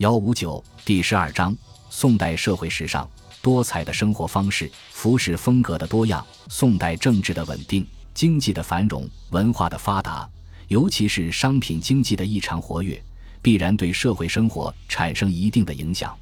幺五九第十二章：宋代社会时尚多彩的生活方式、服饰风格的多样。宋代政治的稳定、经济的繁荣、文化的发达，尤其是商品经济的异常活跃，必然对社会生活产生一定的影响。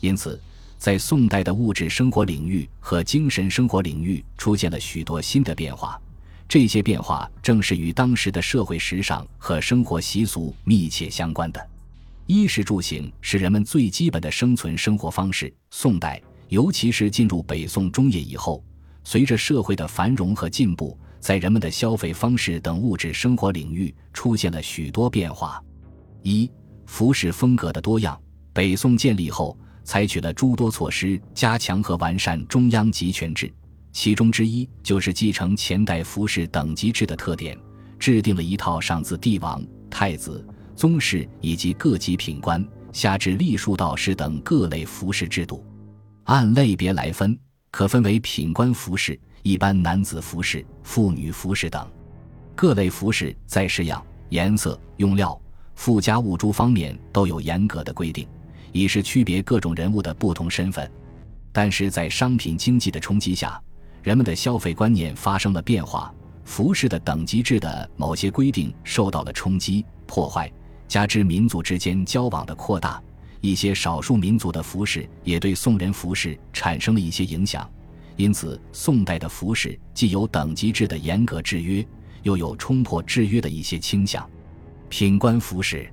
因此，在宋代的物质生活领域和精神生活领域出现了许多新的变化。这些变化正是与当时的社会时尚和生活习俗密切相关的。衣食住行是人们最基本的生存生活方式。宋代，尤其是进入北宋中叶以后，随着社会的繁荣和进步，在人们的消费方式等物质生活领域出现了许多变化。一、服饰风格的多样。北宋建立后，采取了诸多措施，加强和完善中央集权制，其中之一就是继承前代服饰等级制的特点，制定了一套上自帝王、太子。宗室以及各级品官，下至隶属道士等各类服饰制度，按类别来分，可分为品官服饰、一般男子服饰、妇女服饰等。各类服饰在式样、颜色、用料、附加物诸方面都有严格的规定，以是区别各种人物的不同身份。但是在商品经济的冲击下，人们的消费观念发生了变化，服饰的等级制的某些规定受到了冲击、破坏。加之民族之间交往的扩大，一些少数民族的服饰也对宋人服饰产生了一些影响，因此宋代的服饰既有等级制的严格制约，又有冲破制约的一些倾向。品官服饰，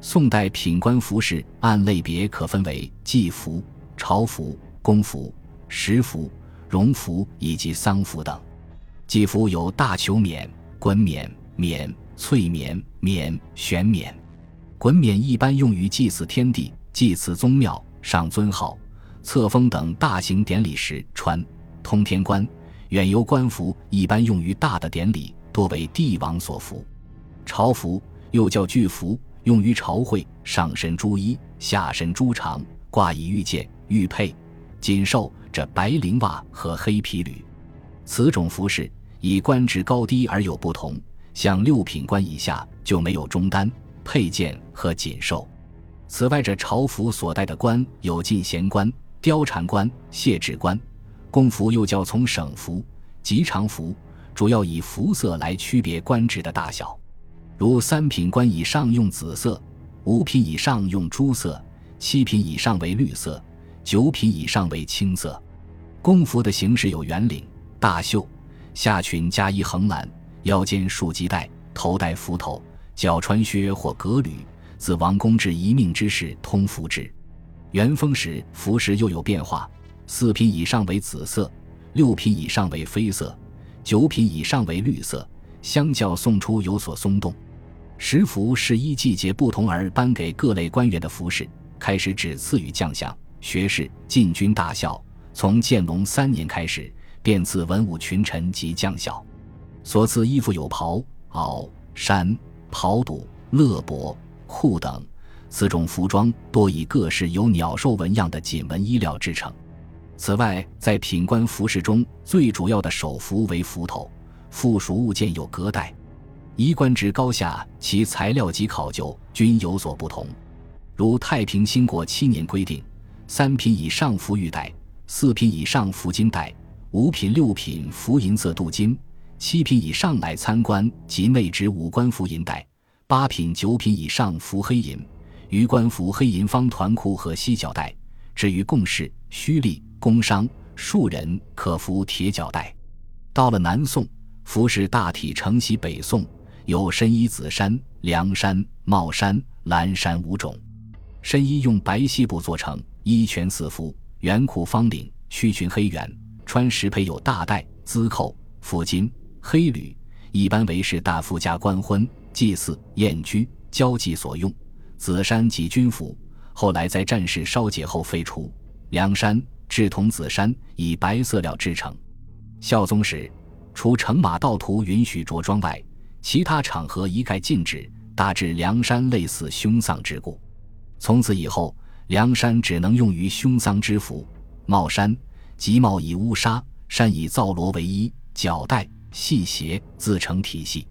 宋代品官服饰按类别可分为祭服、朝服、公服、食服、荣服以及丧服等。祭服有大裘冕、冠冕、冕、翠冕、冕、玄冕。衮冕一般用于祭祀天地、祭祀宗庙、上尊号、册封等大型典礼时穿。通天冠、远游官服一般用于大的典礼，多为帝王所服。朝服又叫巨服，用于朝会，上身朱衣，下身朱裳，挂以玉剑、玉佩，锦绶着白绫袜和黑皮履。此种服饰以官职高低而有不同，像六品官以下就没有中单。佩剑和锦绶。此外，这朝服所戴的冠有进贤冠、貂蝉冠、谢豸冠。公服又叫从省服、吉常服，主要以服色来区别官职的大小。如三品官以上用紫色，五品以上用朱色，七品以上为绿色，九品以上为青色。公服的形式有圆领、大袖，下裙加一横栏，腰间束系带，头戴幞头。脚穿靴或革履，自王公至一命之士通服之。元丰时服饰又有变化，四品以上为紫色，六品以上为绯色，九品以上为绿色。相较宋初有所松动。时服是依季节不同而颁给各类官员的服饰，开始只赐予将相、学士、禁军大校。从建隆三年开始，便赐文武群臣及将校。所赐衣服有袍、袄、衫。袍肚、勒帛、裤等，此种服装多以各式有鸟兽纹样的锦纹衣料制成。此外，在品官服饰中最主要的首服为幞头，附属物件有革带。衣冠之高下，其材料及考究均有所不同。如太平兴国七年规定，三品以上服玉带，四品以上服金带，五品六品服银色镀金。七品以上乃参官及内职武官服银带，八品九品以上服黑银，余官服黑银方团裤和犀角带。至于贡士、胥吏、工商、庶人，可服铁脚带。到了南宋，服饰大体承袭北宋，有深衣紫衫、凉衫、帽衫、蓝衫五种。深衣用白细布做成，衣全四服，圆裤方领，须裙黑圆，穿时配有大带、资扣、腹巾。黑履一般为士大夫家官婚、祭祀、宴居、交际所用。紫衫及军服，后来在战事稍解后废除。梁衫制铜紫衫，以白色料制成。孝宗时，除乘马道途允许着装外，其他场合一概禁止。大致梁衫类似凶丧之故。从此以后，梁衫只能用于凶丧之服。帽衫即帽以乌纱，衫以皂罗为衣，脚带。细鞋自成体系，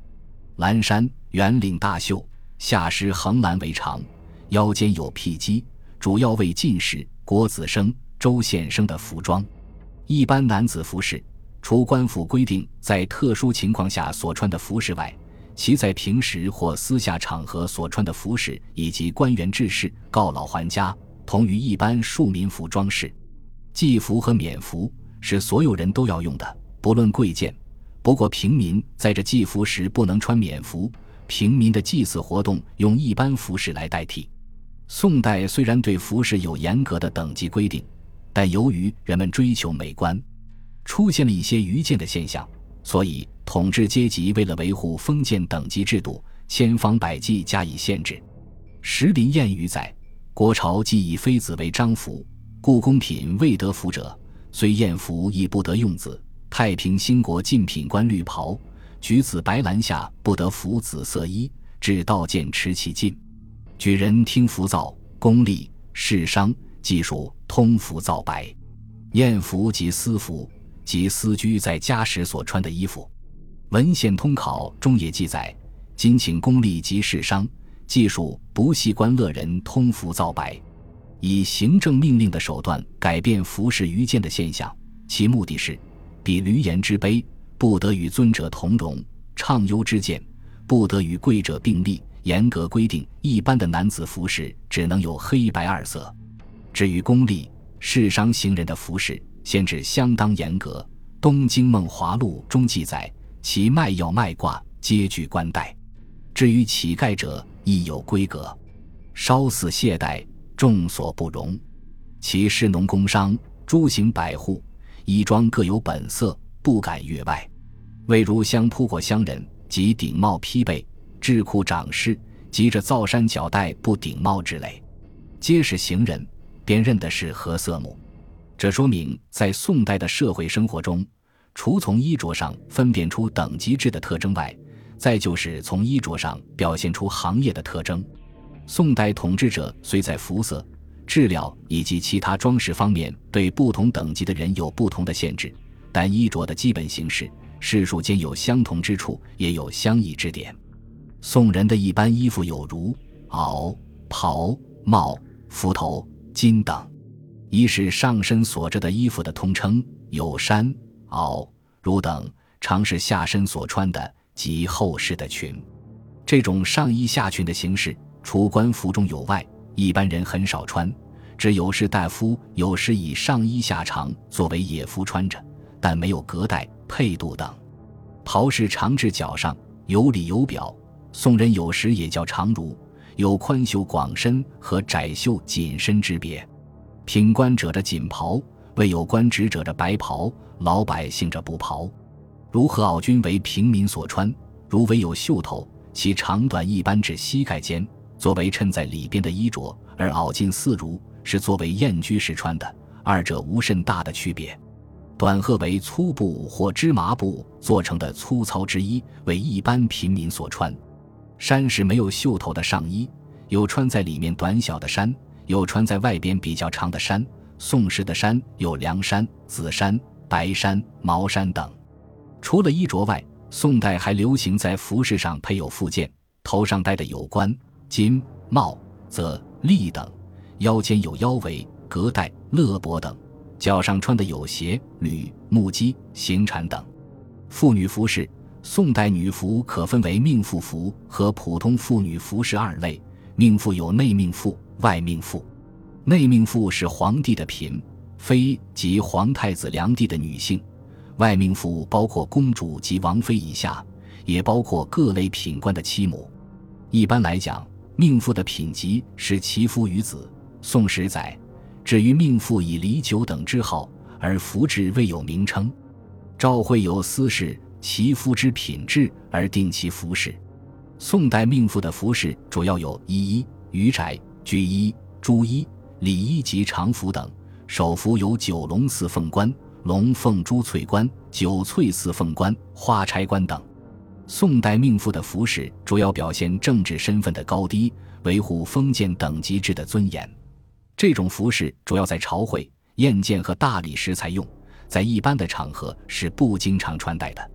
蓝衫圆领大袖，下施横栏为长，腰间有披机，主要为进士、国子生、州县生的服装。一般男子服饰，除官府规定在特殊情况下所穿的服饰外，其在平时或私下场合所穿的服饰，以及官员制式、告老还家，同于一般庶民服装饰。祭服和冕服是所有人都要用的，不论贵贱。不过平民在这祭服时不能穿冕服，平民的祭祀活动用一般服饰来代替。宋代虽然对服饰有严格的等级规定。但由于人们追求美观，出现了一些愚见的现象，所以统治阶级为了维护封建等级制度，千方百计加以限制。石林谚语载：“国朝既以妃子为章服，故宫品未得服者，虽艳服亦不得用子。太平兴国禁品官绿袍，举子白兰下不得服紫色衣，至道见持其禁。举人听浮躁，功利士商。”技术通服造白，艳服及私服及私居在家时所穿的衣服。文献通考中也记载：今请公吏及士商，技术不系官乐人通服造白，以行政命令的手段改变服饰愚见的现象。其目的是，比闾阎之卑，不得与尊者同容；畅优之见，不得与贵者并立。严格规定，一般的男子服饰只能有黑白二色。至于公吏、士商行人的服饰，限制相当严格。《东京梦华录》中记载，其卖药卖卦皆具冠带。至于乞丐者，亦有规格，稍似懈怠，众所不容。其士农工商诸行百户，衣装各有本色，不敢越外。未如相扑过乡人，即顶帽披背、智库长士，及着皂衫脚带不顶帽之类，皆是行人。便认的是何色目，这说明在宋代的社会生活中，除从衣着上分辨出等级制的特征外，再就是从衣着上表现出行业的特征。宋代统治者虽在服色、质料以及其他装饰方面对不同等级的人有不同的限制，但衣着的基本形式，世俗间有相同之处，也有相异之点。宋人的一般衣服有如袄、袍、帽、幞头。巾等，一是上身所着的衣服的通称，有衫、袄、襦等，常是下身所穿的及后世的裙。这种上衣下裙的形式，除官服中有外，一般人很少穿。只有士大夫有时以上衣下长作为野服穿着，但没有隔带、佩度等。袍是长至脚上，有里有表。宋人有时也叫长襦。有宽袖广身和窄袖紧身之别，品官者着锦袍，未有官职者着白袍，老百姓着布袍。如何袄均为平民所穿，如唯有袖头，其长短一般至膝盖间，作为衬在里边的衣着；而袄襟四如是作为宴居时穿的，二者无甚大的区别。短褐为粗布或芝麻布做成的粗糙之衣，为一般平民所穿。衫是没有袖头的上衣，有穿在里面短小的衫，有穿在外边比较长的衫。宋时的衫有凉衫、紫衫、白衫、毛衫等。除了衣着外，宋代还流行在服饰上配有附件，头上戴的有冠、巾、帽、则、笠等；腰间有腰围、革带、勒帛等；脚上穿的有鞋、履、木屐、行禅等。妇女服饰。宋代女服可分为命妇服和普通妇女服饰二类。命妇有内命妇、外命妇。内命妇是皇帝的嫔妃及皇太子良娣的女性，外命妇包括公主及王妃以下，也包括各类品官的妻母。一般来讲，命妇的品级是其夫与子。宋时载，至于命妇以离九等之号，而服制未有名称。赵会有私事。其夫之品质而定其服饰。宋代命妇的服饰主要有衣衣、鱼宅、居衣、朱衣、礼衣及长服等。首服有九龙四凤冠、龙凤珠翠冠、九翠四凤冠、花钗冠等。宋代命妇的服饰主要表现政治身份的高低，维护封建等级制的尊严。这种服饰主要在朝会、宴见和大礼时才用，在一般的场合是不经常穿戴的。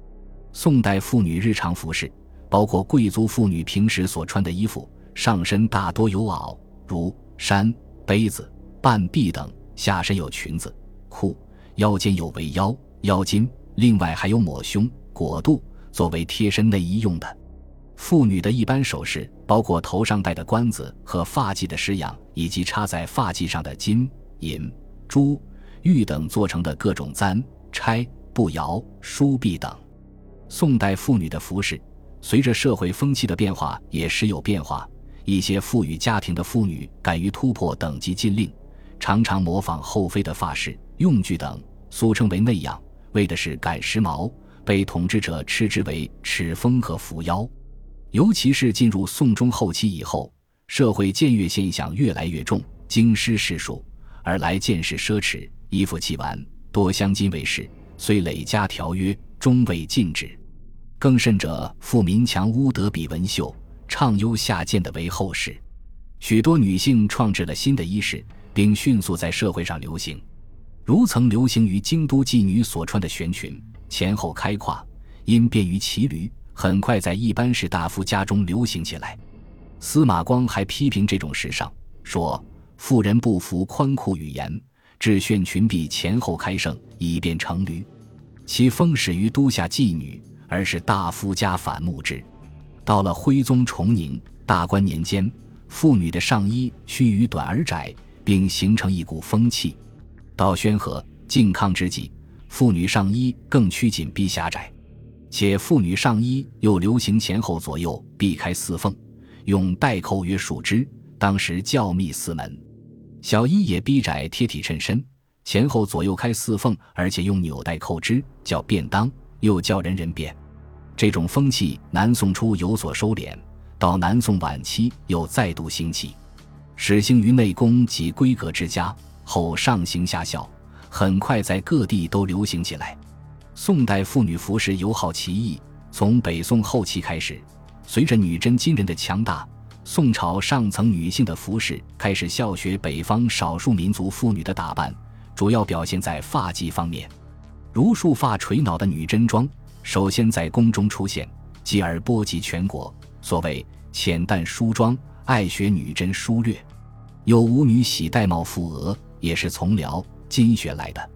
宋代妇女日常服饰，包括贵族妇女平时所穿的衣服，上身大多有袄、如衫、杯子、半臂等，下身有裙子、裤，腰间有围腰、腰巾，另外还有抹胸、裹肚，作为贴身内衣用的。妇女的一般首饰包括头上戴的冠子和发髻的式样，以及插在发髻上的金、银、珠、玉等做成的各种簪、钗、步摇、梳篦等。宋代妇女的服饰随着社会风气的变化也时有变化。一些富裕家庭的妇女敢于突破等级禁令，常常模仿后妃的发饰、用具等，俗称为内样，为的是赶时髦，被统治者斥之为耻风和扶腰。尤其是进入宋中后期以后，社会僭越现象越来越重，京师士庶而来见识奢侈，衣服器玩多镶金为饰，虽累加条约，终未禁止。更甚者，富民强屋得比文绣，畅优下贱的为后世。许多女性创制了新的衣饰，并迅速在社会上流行，如曾流行于京都妓女所穿的悬裙，前后开胯，因便于骑驴。很快在一般士大夫家中流行起来。司马光还批评这种时尚，说：“妇人不服宽裤语言，至炫裙臂前后开盛，以便乘驴。其风始于都下妓女，而是大夫家反目之。到了徽宗崇宁大观年间，妇女的上衣须臾短而窄，并形成一股风气。到宣和、靖康之际，妇女上衣更趋紧逼狭窄。”且妇女上衣又流行前后左右避开四缝，用带扣约束之。当时较密四门，小衣也逼窄贴体衬身，前后左右开四缝，而且用纽带扣之，叫便当，又叫人人便。这种风气南宋初有所收敛，到南宋晚期又再度兴起，始兴于内宫及闺阁之家，后上行下效，很快在各地都流行起来。宋代妇女服饰尤好奇异，从北宋后期开始，随着女真金人的强大，宋朝上层女性的服饰开始效学北方少数民族妇女的打扮，主要表现在发髻方面，如束发垂脑的女真装，首先在宫中出现，继而波及全国。所谓浅淡梳妆，爱学女真梳略，有舞女喜戴帽覆额，也是从辽金学来的。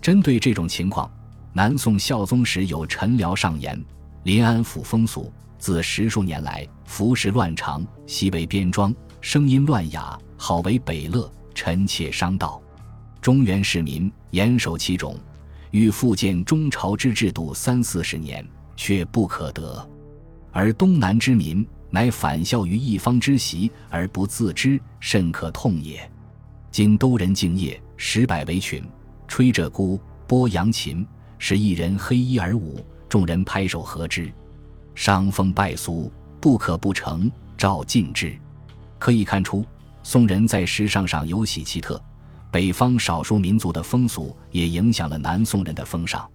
针对这种情况。南宋孝宗时有陈辽上言：“临安府风俗自十数年来，服饰乱长，习为边装，声音乱哑，好为北乐，臣妾伤道。中原市民严守其种，欲复建中朝之制度三四十年，却不可得。而东南之民乃反效于一方之习而不自知，甚可痛也。今都人敬业，十百为群，吹鹧鸪，拨扬琴。”使一人黑衣而舞，众人拍手和之。伤风败俗，不可不成，照禁之。可以看出，宋人在时尚上有喜奇特，北方少数民族的风俗也影响了南宋人的风尚。